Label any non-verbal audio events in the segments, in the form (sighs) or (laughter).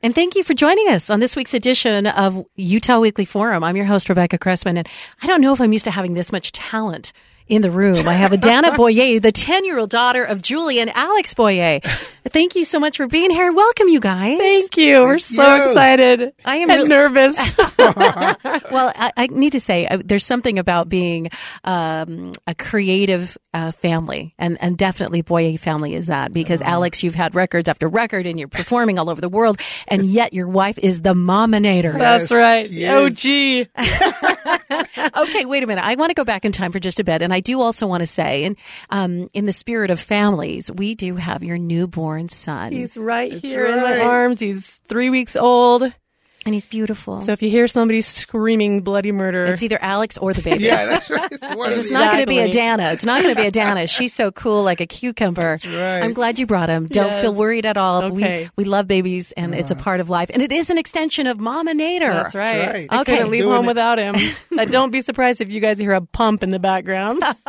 And thank you for joining us on this week's edition of Utah Weekly Forum. I'm your host, Rebecca Cressman, and I don't know if I'm used to having this much talent in the room. I have (laughs) Adana Boyer, the 10 year old daughter of Julie and Alex Boyer. Thank you so much for being here. Welcome, you guys. Thank you. We're so you. excited. I am and really- nervous. (laughs) (laughs) well, I, I need to say uh, there's something about being um, a creative uh, family, and and definitely Boyer family is that because Alex, you've had records after record, and you're performing all over the world, and yet your wife is the mominator. That's right. she Oh, gee. Okay, wait a minute. I want to go back in time for just a bit, and I do also want to say, and um, in the spirit of families, we do have your newborn son, He's right here in my arms. He's three weeks old. And he's beautiful. So if you hear somebody screaming bloody murder, it's either Alex or the baby. (laughs) Yeah, that's right. It's one It's the- not going to be a Dana. It's not going to be a Dana. She's so cool, like a cucumber. right. I'm glad you brought him. Don't Yes. feel worried at all. Okay. We we love babies, and it's a part of life, and it is an extension of Mominator. that's right. That's right. I Okay. couldn't leave Doing home it. without him. (laughs) Uh, don't be surprised if you guys hear a pump in the background. (laughs)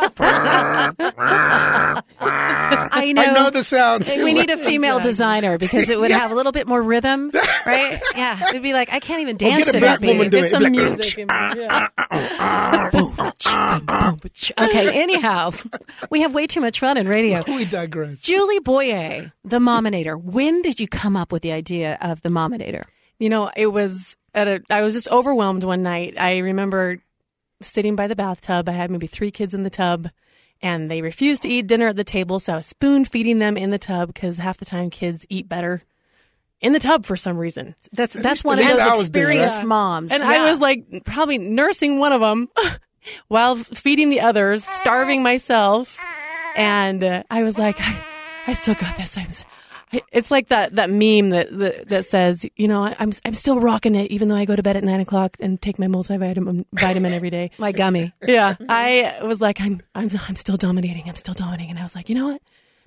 I know. I know the sound. We need a female designer because it would have a little bit more rhythm, right? Yeah, it'd be like I can't even dance get a to black that woman do Get it. some Like, music. in there. Yeah. (laughs) Okay, anyhow, (laughs) we have way too much fun in radio. (laughs) we digress. Julie Boyer, the Mominator. When did you come up with the idea of the Mominator? You know, it was at a. I was just overwhelmed one night. I remember sitting by the bathtub. I had maybe three kids in the tub, and they refused to eat dinner at the table. So I was spoon feeding them in the tub because half the time kids eat better in the tub for some reason. That's that's one of those I was doing it. experienced moms. And Yeah. I was like probably nursing one of them (laughs) while feeding the others, starving myself. And uh, I was like, I, I still got this. I'm. s- I- It's like that, that meme that, that that says, you know, I- I'm I'm still rocking it, even though I go to bed at nine o'clock and take my multivitamin vitamin every day. (laughs) my gummy. Yeah, I was like, I'm I'm I'm still dominating. I'm still dominating, and I was like, you know what?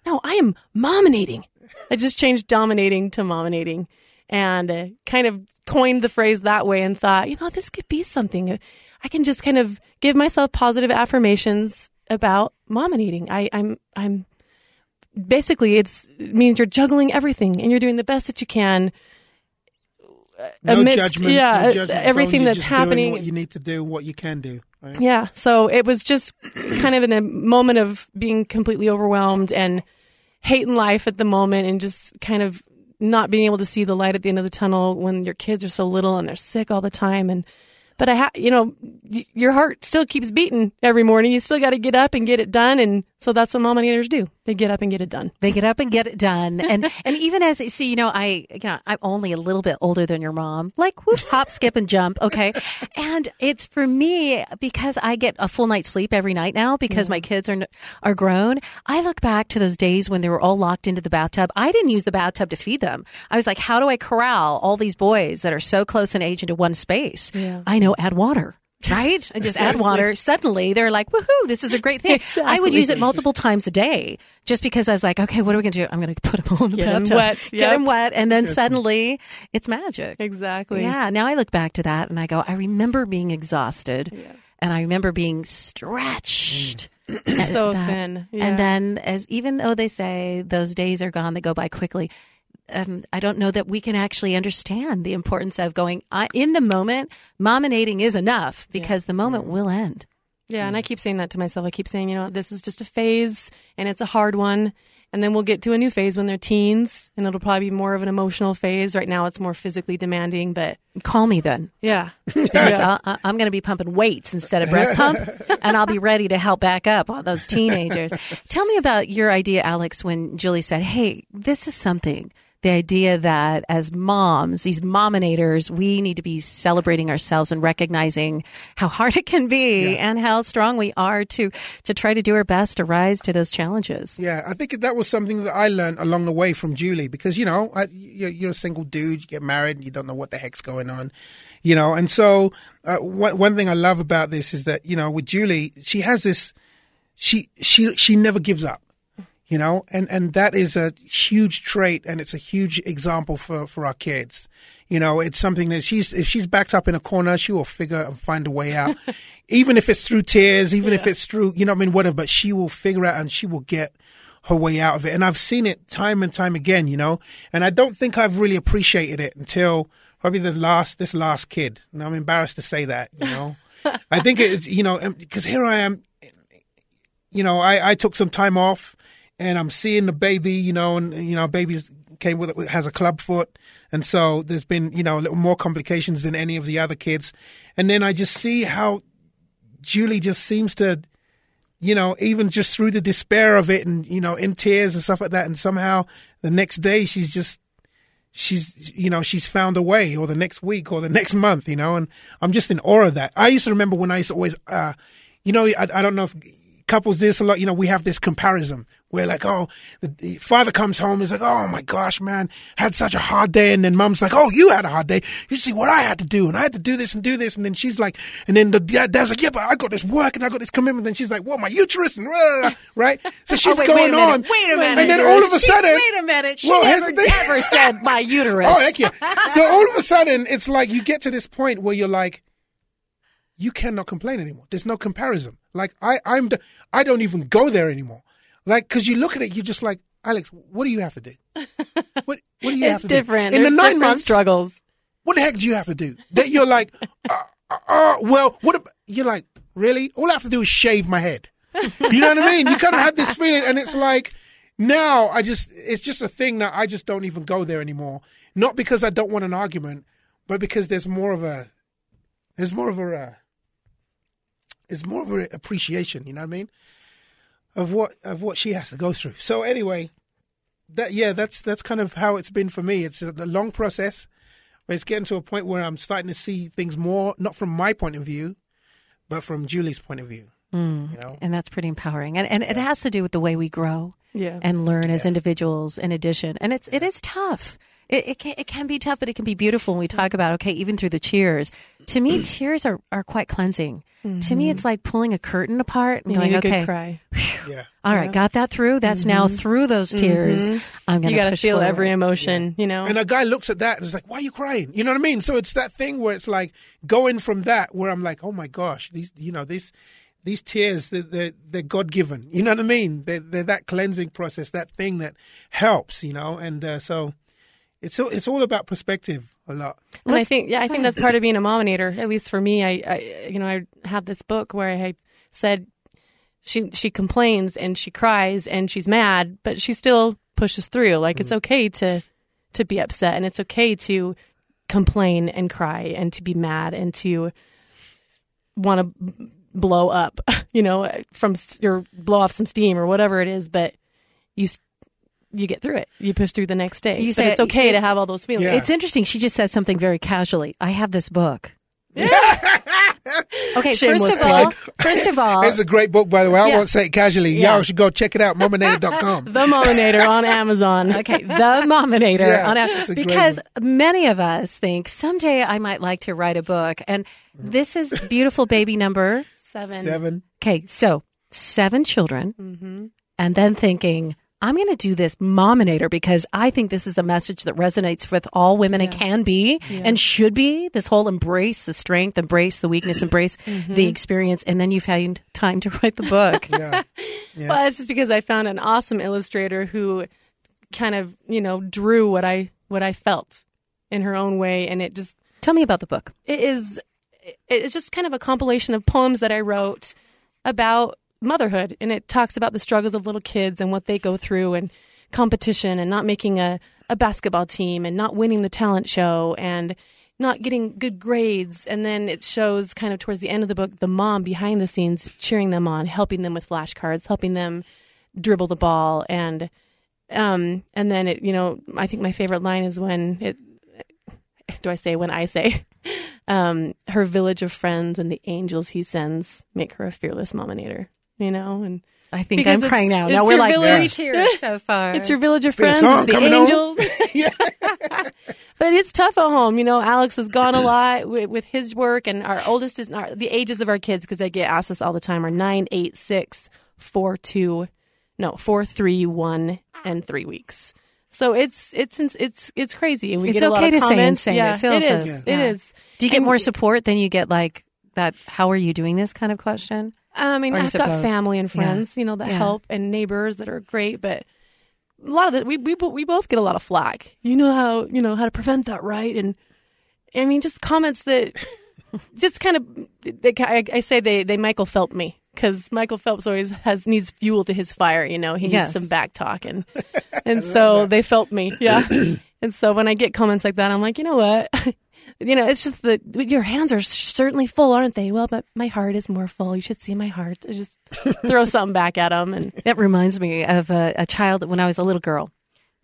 No, I am mominating. I just changed dominating to mominating, and uh, kind of coined the phrase that way, and thought, you know, this could be something. I can just kind of give myself positive affirmations about mominating. I, I'm I'm basically it's it means you're juggling everything and you're doing the best that you can. No amidst- judgment. yeah, no judgment everything that's happening. what you need to do, what you can do. Right? Yeah. So it was just kind of in a moment of being completely overwhelmed and hating life at the moment and just kind of not being able to see the light at the end of the tunnel when your kids are so little and they're sick all the time. And, but I ha you know, y- your heart still keeps beating every morning. You still got to get up and get it done. And so that's what mom mominators do. They get up and get it done. They get up and get it done, (laughs) and and even as see, you know, I you know, I'm only a little bit older than your mom, like whoop, hop, skip, and jump. Okay, and it's for me because I get a full night's sleep every night now because my kids are are grown. I look back to those days when they were all locked into the bathtub. I didn't use the bathtub to feed them. I was like, how do I corral all these boys that are so close in age into one space? I know, add water. Right? (laughs) And just add water. Suddenly they're like, woohoo, this is a great thing. I would use it multiple times a day just because I was like, okay, what are we going to do? I'm going to put them all in the Get bathtub. wet. Get Yep. them wet. And then suddenly it's magic. Exactly. Yeah. Now I look back to that and I go, I remember being exhausted and I remember being stretched. (clears throat) at So that. thin. Yeah. And then, as even though they say those days are gone, they go by quickly. Um, I don't know that we can actually understand the importance of going I, in the moment. Mominating is enough because the moment will end. Yeah, and I keep saying that to myself. I keep saying, you know, this is just a phase and it's a hard one. And then we'll get to a new phase when they're teens and it'll probably be more of an emotional phase. Right now it's more physically demanding, but Call me then. yeah. (laughs) Because I'll, I'm going to be pumping weights instead of breast pump, (laughs) and I'll be ready to help back up all those teenagers. (laughs) Tell me about your idea, Alex, when Julie said, "Hey, this is something the idea that as moms, these mominators, we need to be celebrating ourselves and recognizing how hard it can be and how strong we are to to try to do our best to rise to those challenges. Yeah, I think that was something that I learned along the way from Julie because you know I, you're, you're a single dude, you get married, and you don't know what the heck's going on, you know. And so uh, one one thing I love about this is that you know with Julie, she has this, she she she never gives up, you know, and and that is a huge trait, and it's a huge example for for our kids. You know, it's something that she's if she's backed up in a corner, she will figure and find a way out, (laughs) even if it's through tears, even if it's through you know what I mean whatever. But she will figure out and she will get her way out of it. And I've seen it time and time again, you know. And I don't think I've really appreciated it until probably the last this last kid. And I'm embarrassed to say that, you know. (laughs) I think it's you know um, because here I am, you know, I I took some time off and I'm seeing the baby, you know, and you know, baby came with it has a club foot, and so there's been you know a little more complications than any of the other kids, and then I just see how Julie just seems to, you know, even just through the despair of it, and you know, in tears and stuff like that, and somehow the next day she's just she's you know she's found a way or the next week or the next month you know. And i'm just in awe of that. I used to remember when i used to always uh you know i, I don't know if couples this a lot you know we have this comparison where like oh the, the father comes home he's like oh my gosh man had such a hard day. And then mom's like oh you had a hard day. You see what i had to do. And i had to do this and do this. And then she's like and then the dad's like yeah but i got this work and i got this commitment. And she's like well my uterus and rah, rah, rah, right? So she's Oh, wait, going wait on. Wait a minute. and then all of a She- sudden wait a minute. She Well, never, never said my (laughs) uterus. Oh, heck yeah. So all of a sudden, it's like you get to this point where you're like, you cannot complain anymore. There's no comparison. Like I, I'm, I don't even go there anymore. Like, because you look at it, you're just like, Alex, what do you have to do? (laughs) What, what do you have to different. do? It's different. In There's the nine different months, struggles. what the heck do you have to do? That you're like, (laughs) uh, uh, uh, well, what? ab- You're like, really? All I have to do is shave my head. You know what I mean? You kind of had this feeling, and it's like now I just, it's just a thing that I just don't even go there anymore. Not because I don't want an argument, but because there's more of a, there's more of a, there's more of an appreciation. You know what I mean? Of what of what she has to go through. So anyway, that yeah, that's that's kind of how it's been for me. It's a, a long process, but it's getting to a point where I'm starting to see things more, not from my point of view, but from Julie's point of view. Mm. You know, And that's pretty empowering. And, and it has to do with the way we grow Yeah. and learn as individuals in addition. And it's, it is tough. It, it, can, it can be tough, but it can be beautiful when we talk about, okay, even through the tears. To me, (clears throat) tears are, are quite cleansing. To me, mm-hmm. it's like pulling a curtain apart and You going, need a okay, good cry. yeah. all right, got that through. That's now mm-hmm. through those mm-hmm. tears. I'm going You got to feel forward. every emotion, you know? And a guy looks at that and is like, "Why are you crying?" You know what I mean? So it's that thing where it's like going from that where I'm like, "Oh my gosh, these you know these these tears they're they're, they're God given." You know what I mean? They're, they're that cleansing process, that thing that helps. You know, and uh, so it's all, it's all about perspective a lot. And I think, yeah, I think that's part of being a mominator. At least for me, I, I, you know, I have this book where I said she she complains and she cries and she's mad, but she still pushes through. Like it's mm. okay to to be upset and it's okay to complain and cry and to be mad and to want to blow up, (laughs) you know, from s- or blow off some steam or whatever it is. But you s- you get through it. You push through the next day. You but say- it's okay to have all those feelings. Yeah. It's interesting. She just says something very casually. I have this book. (laughs) okay, Shameless first of all, first of all, It's a great book, by the way. I Yeah. won't say it casually. Yeah. Y'all should go check it out. Mominator.com. (laughs) The Mominator on Amazon. okay, the Mominator Yeah, on a, it's a great because many of us think someday I might like to write a book, and this is beautiful baby number. Seven. Seven. Okay, so seven children, mm-hmm. and then thinking. I'm going to do this Mominator because I think this is a message that resonates with all women and can be and should be. This whole embrace the strength, embrace the weakness, (clears throat) embrace mm-hmm. the experience, and then you find time to write the book. Yeah. (laughs) Well, it's just because I found an awesome illustrator who kind of, you know, drew what I what I felt in her own way, and it just Tell me about the book. it is it's just kind of a compilation of poems that I wrote about motherhood and it talks about the struggles of little kids and what they go through and competition and not making a, a basketball team and not winning the talent show and not getting good grades and then it shows kind of towards the end of the book the mom behind the scenes cheering them on helping them with flashcards helping them dribble the ball and Um, and then it, you know, I think my favorite line is when it. Do I say when I say, (laughs) um, her village of friends and the angels he sends make her a fearless mominator. You know, and I think Because I'm crying now. Now we're like village. three tears so far. it's your village of friends, song it's the angels. (laughs) (laughs) but it's tough at home. You know, Alex has gone a lot with, with his work, and our oldest is our, the ages of our kids because I get asked this all the time are nine, eight, six, four, two, no, four, three, one, and three weeks. So it's it's it's it's crazy, and we It's get a lot okay of to say comments. insane. It Yeah, feels it is. as- It yeah. is. Do you get And- more support than you get like that? How are you doing this kind of question? I mean, I've got family and Yeah. friends, you know, that Yeah. help and neighbors that are great, but a lot of the we we we both get a lot of flack. You know how you know how to prevent that, right? And I mean, just comments that (laughs) just kind of they, I, I say they they Michael Phelps me because Michael Phelps always has needs fuel to his fire. You know, he Yes. needs some back talk, and (laughs) and so they felt me, yeah. (clears throat) and so when I get comments like that, I'm like, you know what. You know, it's just that your hands are certainly full, aren't they? Well, but my heart is more full. You should see my heart. I just throw something back at them, and That reminds me of a, a child when I was a little girl,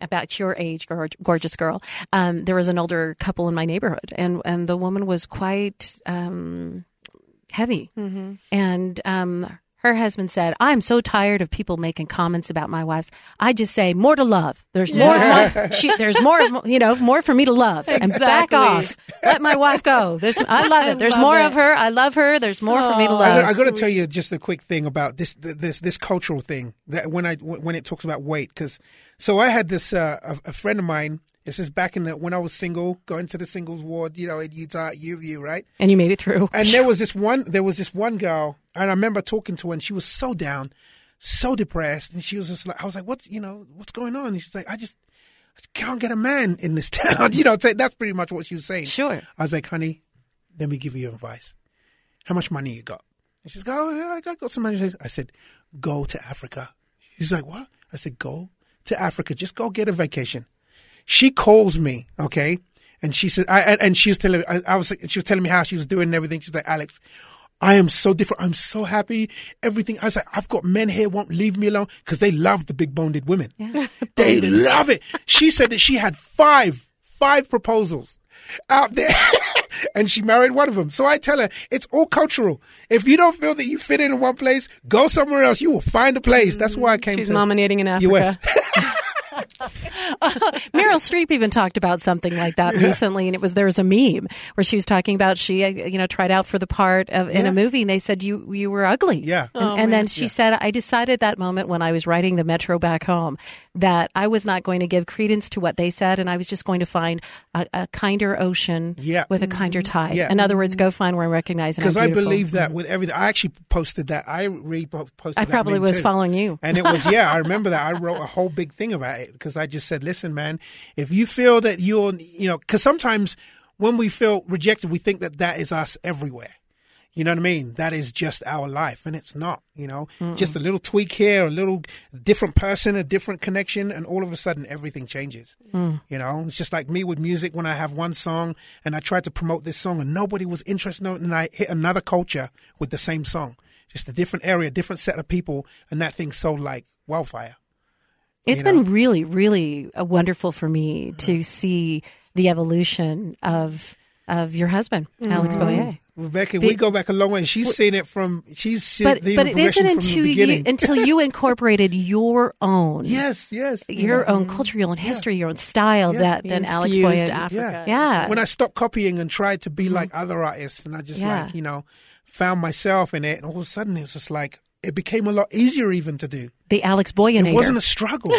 about your age, gorgeous girl. Um, there was an older couple in my neighborhood, and and the woman was quite um, heavy, and um, her husband said, "I'm so tired of people making comments about my wives. I just say more to love. There's more. more she, there's more. You know, more for me to love, and back off. Let my wife go. There's, I love it. There's love more it. of her. I love her. There's more for me to Aw. love. I, got to tell you just a quick thing about this this this cultural thing that when I when it talks about weight because so I had this uh, a, a friend of mine. This is back in the when I was single, going to the singles ward, you know, in Utah, UVU, right? and you made it through. And there was this one, there was this one girl, and I remember talking to her, and she was so down, so depressed, and she was just like, I was like, what's you know, what's going on? And she's like, I just, I just can't get a man in this (laughs) town, you know. so That's pretty much what she was saying. Sure. I was like, honey, let me give you advice. How much money you got? And she's like, oh, I got, got some money. I said, go to Africa. She's like, what? I said, go to Africa. Just go get a vacation. She calls me, okay, and she said, I, and, and she's telling, I, I was, she was telling me how she was doing and everything. She's like, Alex, I am so different. I'm so happy. Everything. I was like, I've got men here won't leave me alone because they love the big boned women. (laughs) they love it. She said that she had five, five proposals out there. (laughs) and she married one of them. So I tell her, it's all cultural. If you don't feel that you fit in in one place, go somewhere else. You will find a place. That's why I came she's to nominating in Africa. US. (laughs) (laughs) Meryl Streep even talked about something like that recently, and it was there was a meme where she was talking about she, uh, you know, tried out for the part of in Yeah. a movie, and they said you you were ugly. Yeah. and, Oh, and then she said, I decided that moment when I was writing the Metro back home that I was not going to give credence to what they said, and I was just going to find a, a kinder ocean Yeah. with a mm-hmm. kinder tide. Yeah. In other words, mm-hmm. go find where I'm and Because I'm I beautiful. believe that mm-hmm. with everything. I actually posted that. I reposted I that probably was too. following you. And it was, yeah, I remember that. I wrote a (laughs) whole big thing about it because I just said, listen, man, if you feel that you're, you know, because sometimes when we feel rejected, we think that that is us everywhere. You know what I mean? That is just our life, and it's not. You know, just a little tweak here, a little different person, a different connection, and all of a sudden everything changes. Mm. You know, it's just like me with music. When I have one song and I tried to promote this song, and nobody was interested, in it, and I hit another culture with the same song, just a different area, different set of people, and that thing sold like wildfire. It's you been know? really, really uh, wonderful for me to see the evolution of of your husband, Alex Mm-hmm. Boyer. Rebecca, Be- we go back a long way. She's seen it from. She's seen But the but it progression isn't from until the you beginning. until you (laughs) incorporated your own yes, yes, your yeah. own culture, your own history, your own style Yeah. that then Alex Infused Boyer. Africa. Yeah. when I stopped copying and tried to be like other artists, and I just Yeah. like you know found myself in it, and all of a sudden it was just like it became a lot easier even to do. the Alex Boyer. It wasn't a struggle.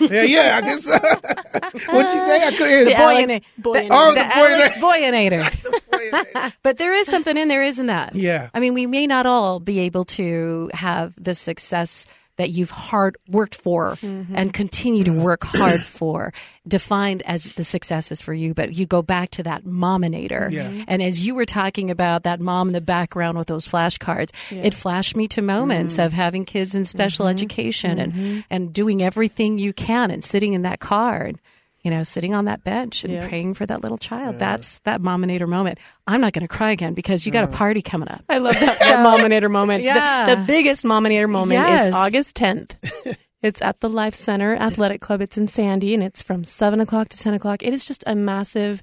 yeah, yeah. I guess. (laughs) What'd you say? I couldn't hear the the Boyer- Oh, the the Alex Boyanator. (laughs) (laughs) But there is something in there, isn't that? Yeah. I mean, we may not all be able to have the success that you've hard worked for Mm-hmm. and continue to work hard (coughs) for, defined as the successes for you. But you go back to that mominator. Yeah. Mm-hmm. And as you were talking about that mom in the background with those flashcards, it flashed me to moments mm-hmm. of having kids in special mm-hmm. education and, and doing everything you can and sitting in that car and, you know, sitting on that bench and Yeah. praying for that little child. That's that mominator moment. I'm not going to cry again because you got a party coming up. I love that, (laughs) that mominator moment. The- Yeah. The, biggest mominator moment Yes. is August 10th. (laughs) It's at the Life Center Athletic Club. It's in Sandy, and it's from seven o'clock to ten o'clock. It is just a massive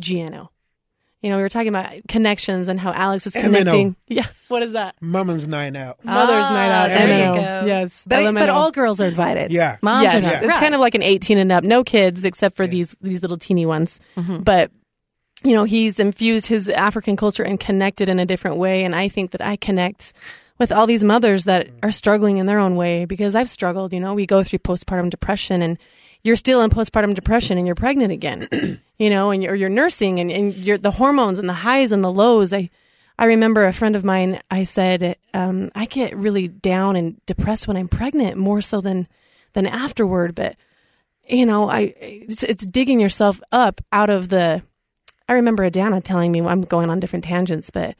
GNO. You know, we were talking about connections and how Alex is MNO. connecting. (laughs) Yeah, what is that? Mama's night out. Mother's Night Out. there you MNO. go. Yes, But, but all girls are invited. Yeah. Moms yes, are not. it's Right. kind of like an 18 and up. No kids except for these these little teeny ones. Mm-hmm. But you know, he's infused his African culture and connected in a different way. And I think that I connect with all these mothers that are struggling in their own way because I've struggled. You know, we go through postpartum depression and you're still in postpartum depression and you're pregnant again, (clears throat) you know, and you're, you're nursing and, and you're the hormones and the highs and the lows. I, I remember a friend of mine, I said, um, I get really down and depressed when I'm pregnant more so than, than afterward. But, you know, I, it's, it's digging yourself up out of the, I remember Adana telling me, I'm going on different tangents, but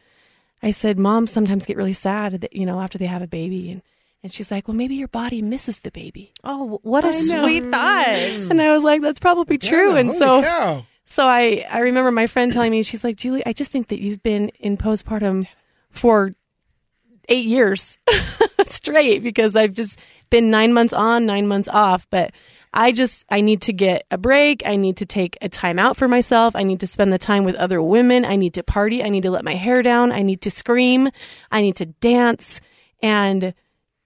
I said, moms sometimes get really sad that, you know, after they have a baby. And, and she's like, well, maybe your body misses the baby. Oh, what a I know. sweet thought. And I was like, that's probably true. Yeah, and so, cow. so I, I remember my friend telling me, she's like, Julie, I just think that you've been in postpartum for eight years (laughs) straight because I've just been nine months on, nine months off. But I just, I need to get a break. I need to take a time out for myself. I need to spend the time with other women. I need to party. I need to let my hair down. I need to scream. I need to dance. And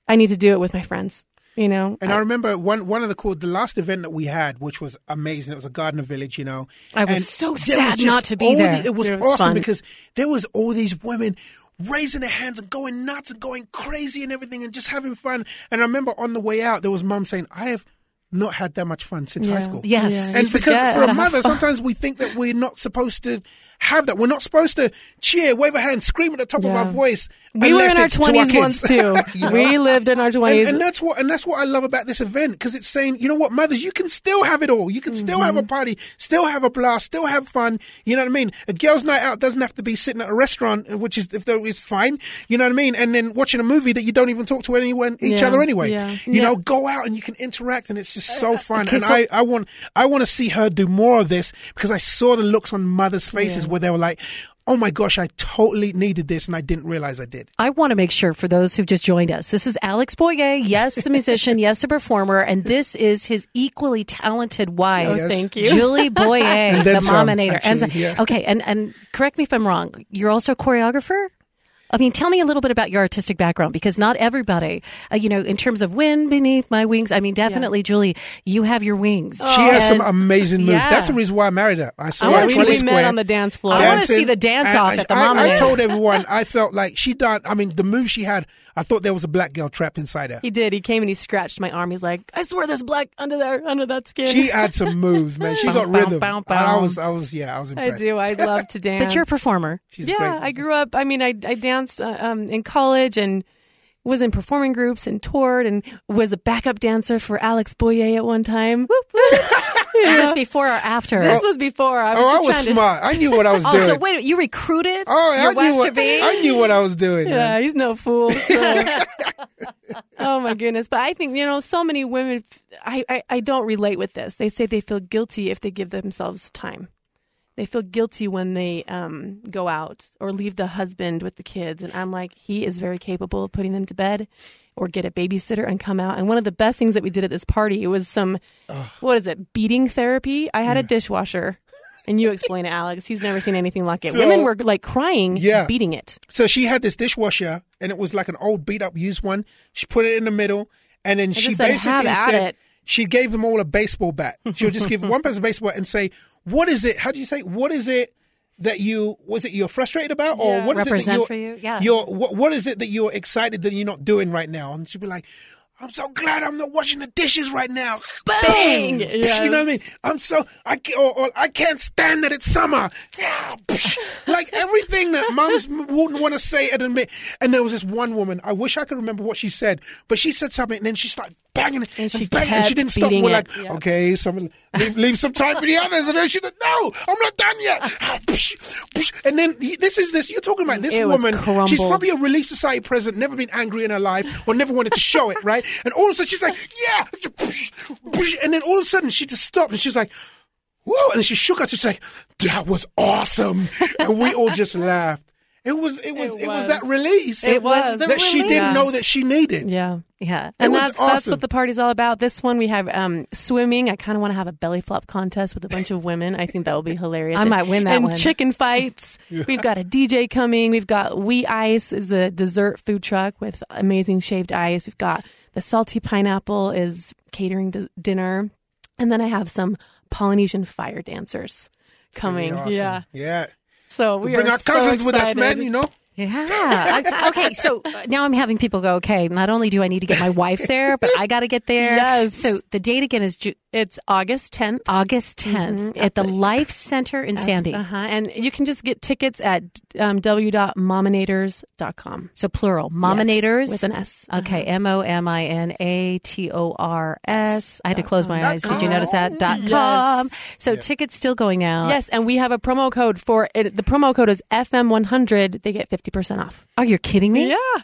I need to do it with my friends, you know? And I remember one one of the cool the last event that we had, which was amazing. It was a Gardner Village, you know. I was And so there was sad not to be there. the- it was It was awesome fun. because there was all these women raising their hands and going nuts and going crazy and everything and just having fun. And I remember on the way out, there was mom saying, "I have not had that much fun since high school." Yes. Yeah. And because forget for a mother, (laughs) sometimes we think that we're not supposed to have that. We're not supposed to cheer, wave a hand, scream at the top of our voice. We were in our it's to twenties once (laughs) too. You know? We lived in our twenties. and that's what and that's what I love about this event because it's saying, you know what, mothers, you can still have it all. You can still have a Mm-hmm. party, still have a blast, still have fun. You know what I mean? A girls' night out doesn't have to be sitting at a restaurant, which is if there is fine. You know what I mean? And then watching a movie that you don't even talk to anyone each Yeah, other anyway. yeah. You Yeah. Know, go out and you can interact, and it's just so fun. okay, and so- I, I want I want to see her do more of this because I saw the looks on mothers' faces where they were like. Oh my gosh, I totally needed this and I didn't realize I did. I want to make sure for those who've just joined us, this is Alex Boyer. Yes, the musician. (laughs) yes, the performer. And this is his equally talented wife. Oh, yes. thank you. Julie Boyer, (laughs) the then some, mominator. and actually, yeah. okay, and and correct me if I'm wrong. You're also a choreographer. I mean, tell me a little bit about your artistic background because not everybody, uh, you know, in terms of wind beneath my wings. I mean, definitely, Julie, you have your wings. She has some amazing moves. yeah. That's the reason why I married her. I saw I her wanna at see we, met on the dance floor. I wanna see the dance and off I- at the I, I Mominator. told everyone I felt like she done. I mean, the move she had, I thought there was a black girl trapped inside her. He did. He came and he scratched my arm. He's like, I swear there's black under there, under that skin. She had some moves, man. She (laughs) got Bow, bow, rhythm. bow, And bow. I was, I was, yeah, I was impressed. I do. I (laughs) love to dance. but you're a performer. She's yeah, great. I grew up. I mean, I I danced uh, um, in college and was in performing groups and toured and was a backup dancer for Alex Boyer at one time. (laughs) Is this before or after? This was before. I was oh, I was trying to- smart. I knew what I was (laughs) Oh, doing. so wait, you recruited oh, your I wife knew what to be? I knew what I was doing. Yeah, man. he's no fool. so- (laughs) oh my goodness! But I think you know, so many women. I, I I don't relate with this. They say they feel guilty if they give themselves time. They feel guilty when they um, go out or leave the husband with the kids, and I'm like, he is very capable of putting them to bed, or get a babysitter and come out. And one of the best things that we did at this party it was some, what is it, beating therapy. I had a dishwasher. And you explain it, Alex. He's never seen anything like it. So- Women were like crying, Yeah. beating it. So she had this dishwasher, and it was like an old beat up used one. She put it in the middle, and then she just said, basically "Have at said it." she gave them all a baseball bat. She'll just give (laughs) one person a baseball bat and say, "What is it? How do you say? What is it?" That you was it you're frustrated about, or Yeah. what is Represent it that you're, you? Yeah. You're what, what is it that you're excited that you're not doing right now? And she'd be like, "I'm so glad I'm not washing the dishes right now." Bang! (laughs) You know what I mean? I'm so I ca- or, or I can't stand that it's summer. (laughs) Like everything that moms wouldn't want to say and admit. And there was this one woman. I wish I could remember what she said, but she said something, and then she started banging it And she banging, and she didn't stop. We're it. like, Yeah. okay, someone leave, leave some time for the others, and then she said, no, I'm not done yet. And then this is this. You're talking about this It woman. She's probably a Relief Society president, never been angry in her life, or never wanted to show it, right? And all of a sudden she's like, yeah, and then all of a sudden she just stopped, and she's like. Whoa! And she shook us. She's like, "That was awesome," and we all just laughed. It was it was It it, was. was. that release It was the that she didn't release. know that she needed. Yeah. Yeah. And was that's that's awesome. what the party's all about. This one we have um, swimming. I kind of want to have a belly flop contest with a bunch of women. I think that will be hilarious. I might win that and one. chicken fights. (laughs) We've got a DJ coming. We've got We Ice is a dessert food truck with amazing shaved ice. We've got the salty pineapple is catering to dinner, and then I have some Polynesian fire dancers coming. Awesome. Yeah. yeah. So we Bring are our cousins so with us, man. You know. Yeah. I- okay. So now I'm having people go, okay, not only do I need to get my wife there, but I got to get there. (laughs) Yes. So the date again is Ju- It's August 10th. August 10th at the Life Center in Sandy. Uh huh. And you can just get tickets at um, w.mominators.com. So plural, Mominators. With an S. Okay, M O M I N A T O R S. I had to close my eyes. Did you notice that? Dot com. So tickets still going out. Yes, and we have a promo code for it. The promo code is FM100. They get 50% off. Are you kidding me? Yeah.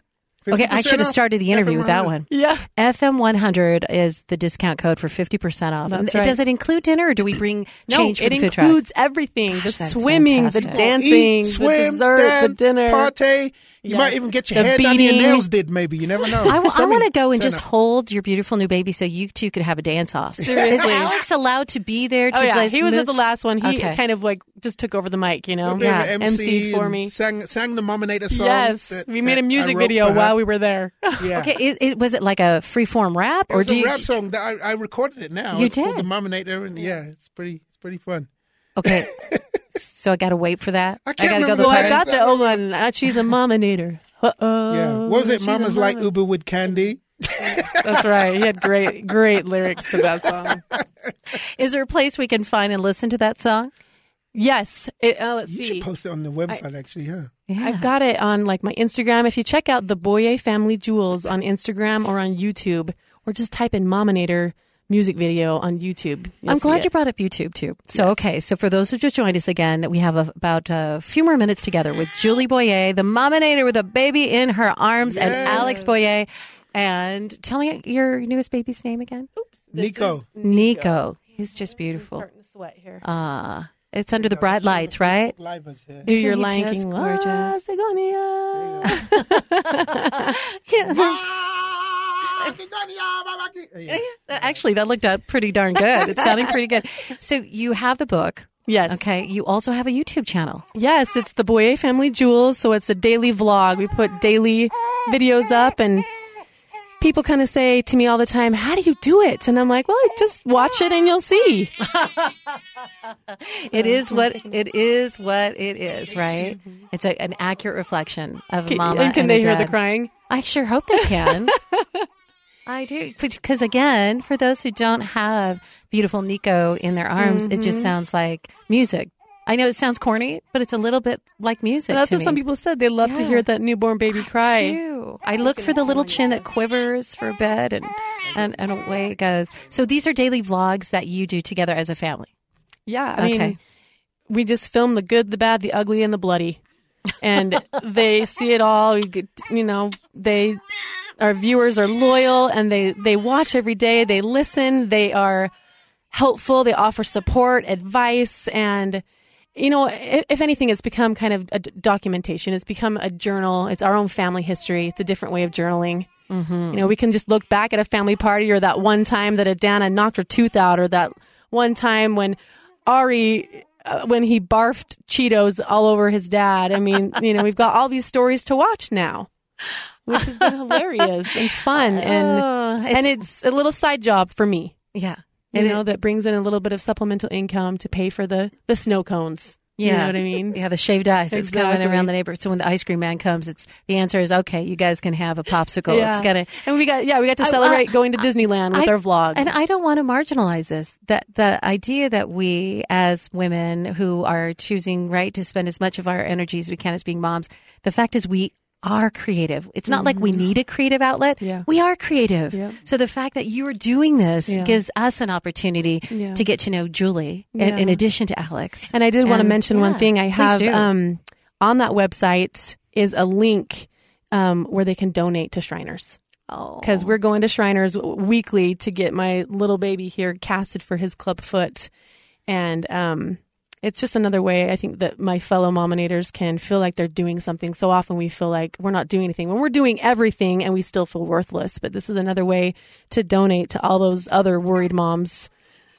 Okay, I should have started the interview with that one. Yeah. FM 100 is the discount code for 50% off. That's right. Does it include dinner or do we bring No, change for it the food includes everything: Gosh, the that's swimming, the dancing, Eat, the dessert, dance, the dinner. party. You Yes. might even get your The hair done. Your nails did, maybe. You never know. I, w- I want to go and just up. hold your beautiful new baby so you two could have a dance off. (laughs) Seriously, Is Seriously. Alex allowed to be there? To Oh yeah, he was move- at the last one. He Okay. kind of like just took over the mic, you know. Bit Yeah. MC for me. Sang sang the Mominator song. Yes, that- we made a music video while we were there. (laughs) Yeah. Okay, it, it, was it like a free form rap It or was do a you? rap song that I, I recorded it now. You it's called did? the Mominator, and yeah, it's pretty it's pretty fun. Okay, (laughs) so I got to wait for that. I can't got to go remember the well, I the party. got the old one. Uh, she's a mominator. Uh-oh. Yeah, what was it? she's Mama's like mama- Uber with candy. That's right. He had great, great lyrics to that song. Is there a place we can find and listen to that song? Yes. It, uh, let's You see. should post it on the website, actually. Yeah. Yeah. I've got it on like my Instagram. If you check out the Boye Family Jewels on Instagram or on YouTube, or just type in Mominator music video on YouTube. you'll I'm glad it. you brought up YouTube too. So, okay. So, for those who just joined us again, we have a, about a few more minutes together with Julie Boyer, the mominator with a baby in her arms, and Alex Boyer. And tell me your newest baby's name again. This Nico. is Nico. He's just beautiful. starting to sweat here. Uh, it's under the bright lights, right? Live us here. Do your he Lion just King. gorgeous? Ah, Sigonia. (laughs) Yeah. Actually, that looked out pretty darn good. It's sounding pretty good. So, you have the book. Yes. Okay. You also have a YouTube channel. Yes, it's the Boye Family Jewels. So it's a daily vlog. We put daily videos up, and people kind of say to me all the time, "How do you do it?" And I'm like, "Well, just watch it and you'll see." (laughs) It is what it is. What it is, right? Mm-hmm. It's a, an accurate reflection of Can, mama. and can and they a hear the crying? I sure hope they can. (laughs) I do because again, for those who don't have beautiful Nico in their arms, it Mm-hmm. just sounds like music. I know it sounds corny, but it's a little bit like music. That's what me. some people said. They love to hear that newborn baby cry. do. I look for the little chin that quivers for bed, and, and and away it goes. So these are daily vlogs that you do together as a family. Yeah, I Okay. mean, we just film the good, the bad, the ugly, and the bloody, and (laughs) they see it all. You, get, you know, they our viewers are loyal and they they watch every day. They listen. They are helpful. They offer support, advice, and you know, if, if anything, it's become kind of a d- documentation. It's become a journal. It's our own family history. It's a different way of journaling. Mm-hmm. You know, we can just look back at a family party or that one time that Adana knocked her tooth out or that one time when Ari, uh, when he barfed Cheetos all over his dad. I mean, (laughs) you know, we've got all these stories to watch now, (laughs) which has been hilarious and fun. (laughs) And, Oh, and it's a little side job for me, yeah, you It- know, that brings in a little bit of supplemental income to pay for the, the snow cones. You Yeah. know what I mean? Yeah, the shaved ice that's coming around the neighborhood. So when the ice cream man comes, it's the answer is okay. You guys can have a popsicle. Yeah. It's gonna. And we got, yeah, we got to I- celebrate I- going to Disneyland with I- our vlog. And I don't want to marginalize this. That the idea that we, as women who are choosing right to spend as much of our energy as we can as being moms, the fact is we are creative. It's not like we need a creative outlet. Mm-hmm. Yeah. We are creative. Yeah. So the fact that you are doing this Yeah. gives us an opportunity to get to know Julie in, in addition to Alex. And I did want to And, mention one thing. I have um, on that website is a link um, where they can donate to Shriners oh. because we're going to Shriners weekly to get my little baby here casted for his club foot, and um, it's just another way I think that my fellow mominators can feel like they're doing something. So often we feel like we're not doing anything when we're doing everything and we still feel worthless. But this is another way to donate to all those other worried moms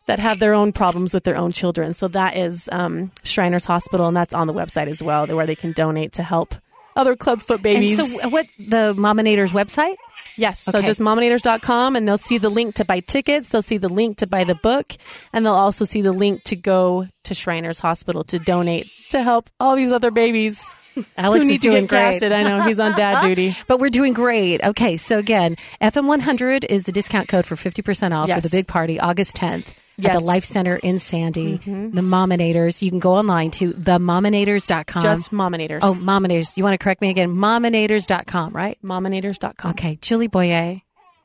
that have their own problems with their own children. So that is um, Shriners Hospital, and that's on the website as well, where they can donate to help other clubfoot babies. And so, what the Mominator's website? Yes. So Okay. just mominators.com and they'll see the link to buy tickets. They'll see the link to buy the book and they'll also see the link to go to Shriners Hospital to donate to help all these other babies (laughs) Alex is doing great. casted. I know he's on dad (laughs) duty. But we're doing great. Okay, so again, FM100 is the discount code for 50% off for the big party August 10th at Yes. Mm-hmm. the Life Center in Sandy. The Mominators. You can go online to themominators.com. Just mominators. Oh, Mominators. You want to correct me again? Mominators.com, right? mominators.com. Okay, Julie Boyer,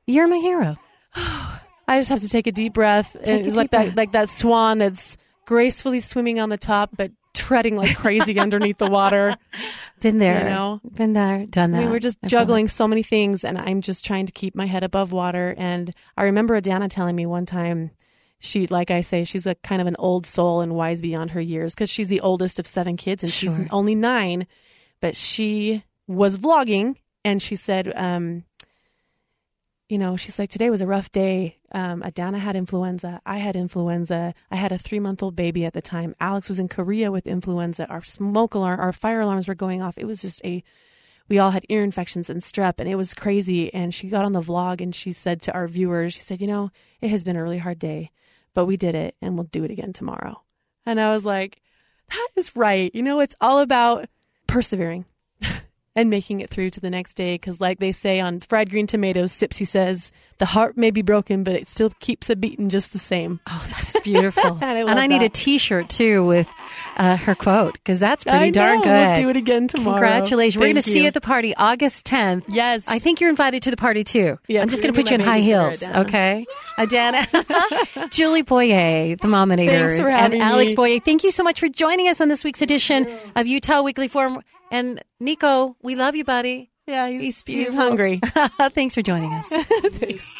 you're my hero. (sighs) I just have to take a deep breath. Take like that breath. like that swan that's gracefully swimming on the top but treading like crazy (laughs) underneath the water. Been there. You know? Been there, done that. I mean, we're just I juggling so many things, and I'm just trying to keep my head above water. And I remember Adana telling me one time, she, like I say, she's a kind of an old soul and wise beyond her years because she's the oldest of seven kids, and Sure. she's only nine. But she was vlogging, and she said, um, you know, she's like, today was a rough day. Um, Adana had influenza. I had influenza. I had a three month old baby at the time. Alex was in Korea with influenza. Our smoke alarm, our fire alarms were going off. It was just a, we all had ear infections and strep, and it was crazy. And she got on the vlog and she said to our viewers, she said, you know, it has been a really hard day, but we did it and we'll do it again tomorrow. And I was like, that is right. You know, it's all about persevering and making it through to the next day. Because, like they say on fried green tomatoes, Sipsey says, the heart may be broken, but it still keeps a beating just the same. Oh, that is beautiful. (laughs) And I and I need a that. T-shirt too with uh, her quote because that's pretty I darn know. good. We'll do it again tomorrow. Congratulations! We're going to see you. at the party August 10th. Yes. I think you're invited to the party too. Yeah, I'm just going to put you in high heels, okay? (laughs) Adana, (laughs) Julie Boyer, the Mominator, Thanks for and having Alex. Boyer. Thank you so much for joining us on this week's edition of Utah Weekly Forum. And Nico, we love you, buddy. Yeah, he's, He's he's hungry. (laughs) Thanks for joining us. (laughs) (laughs) Thanks.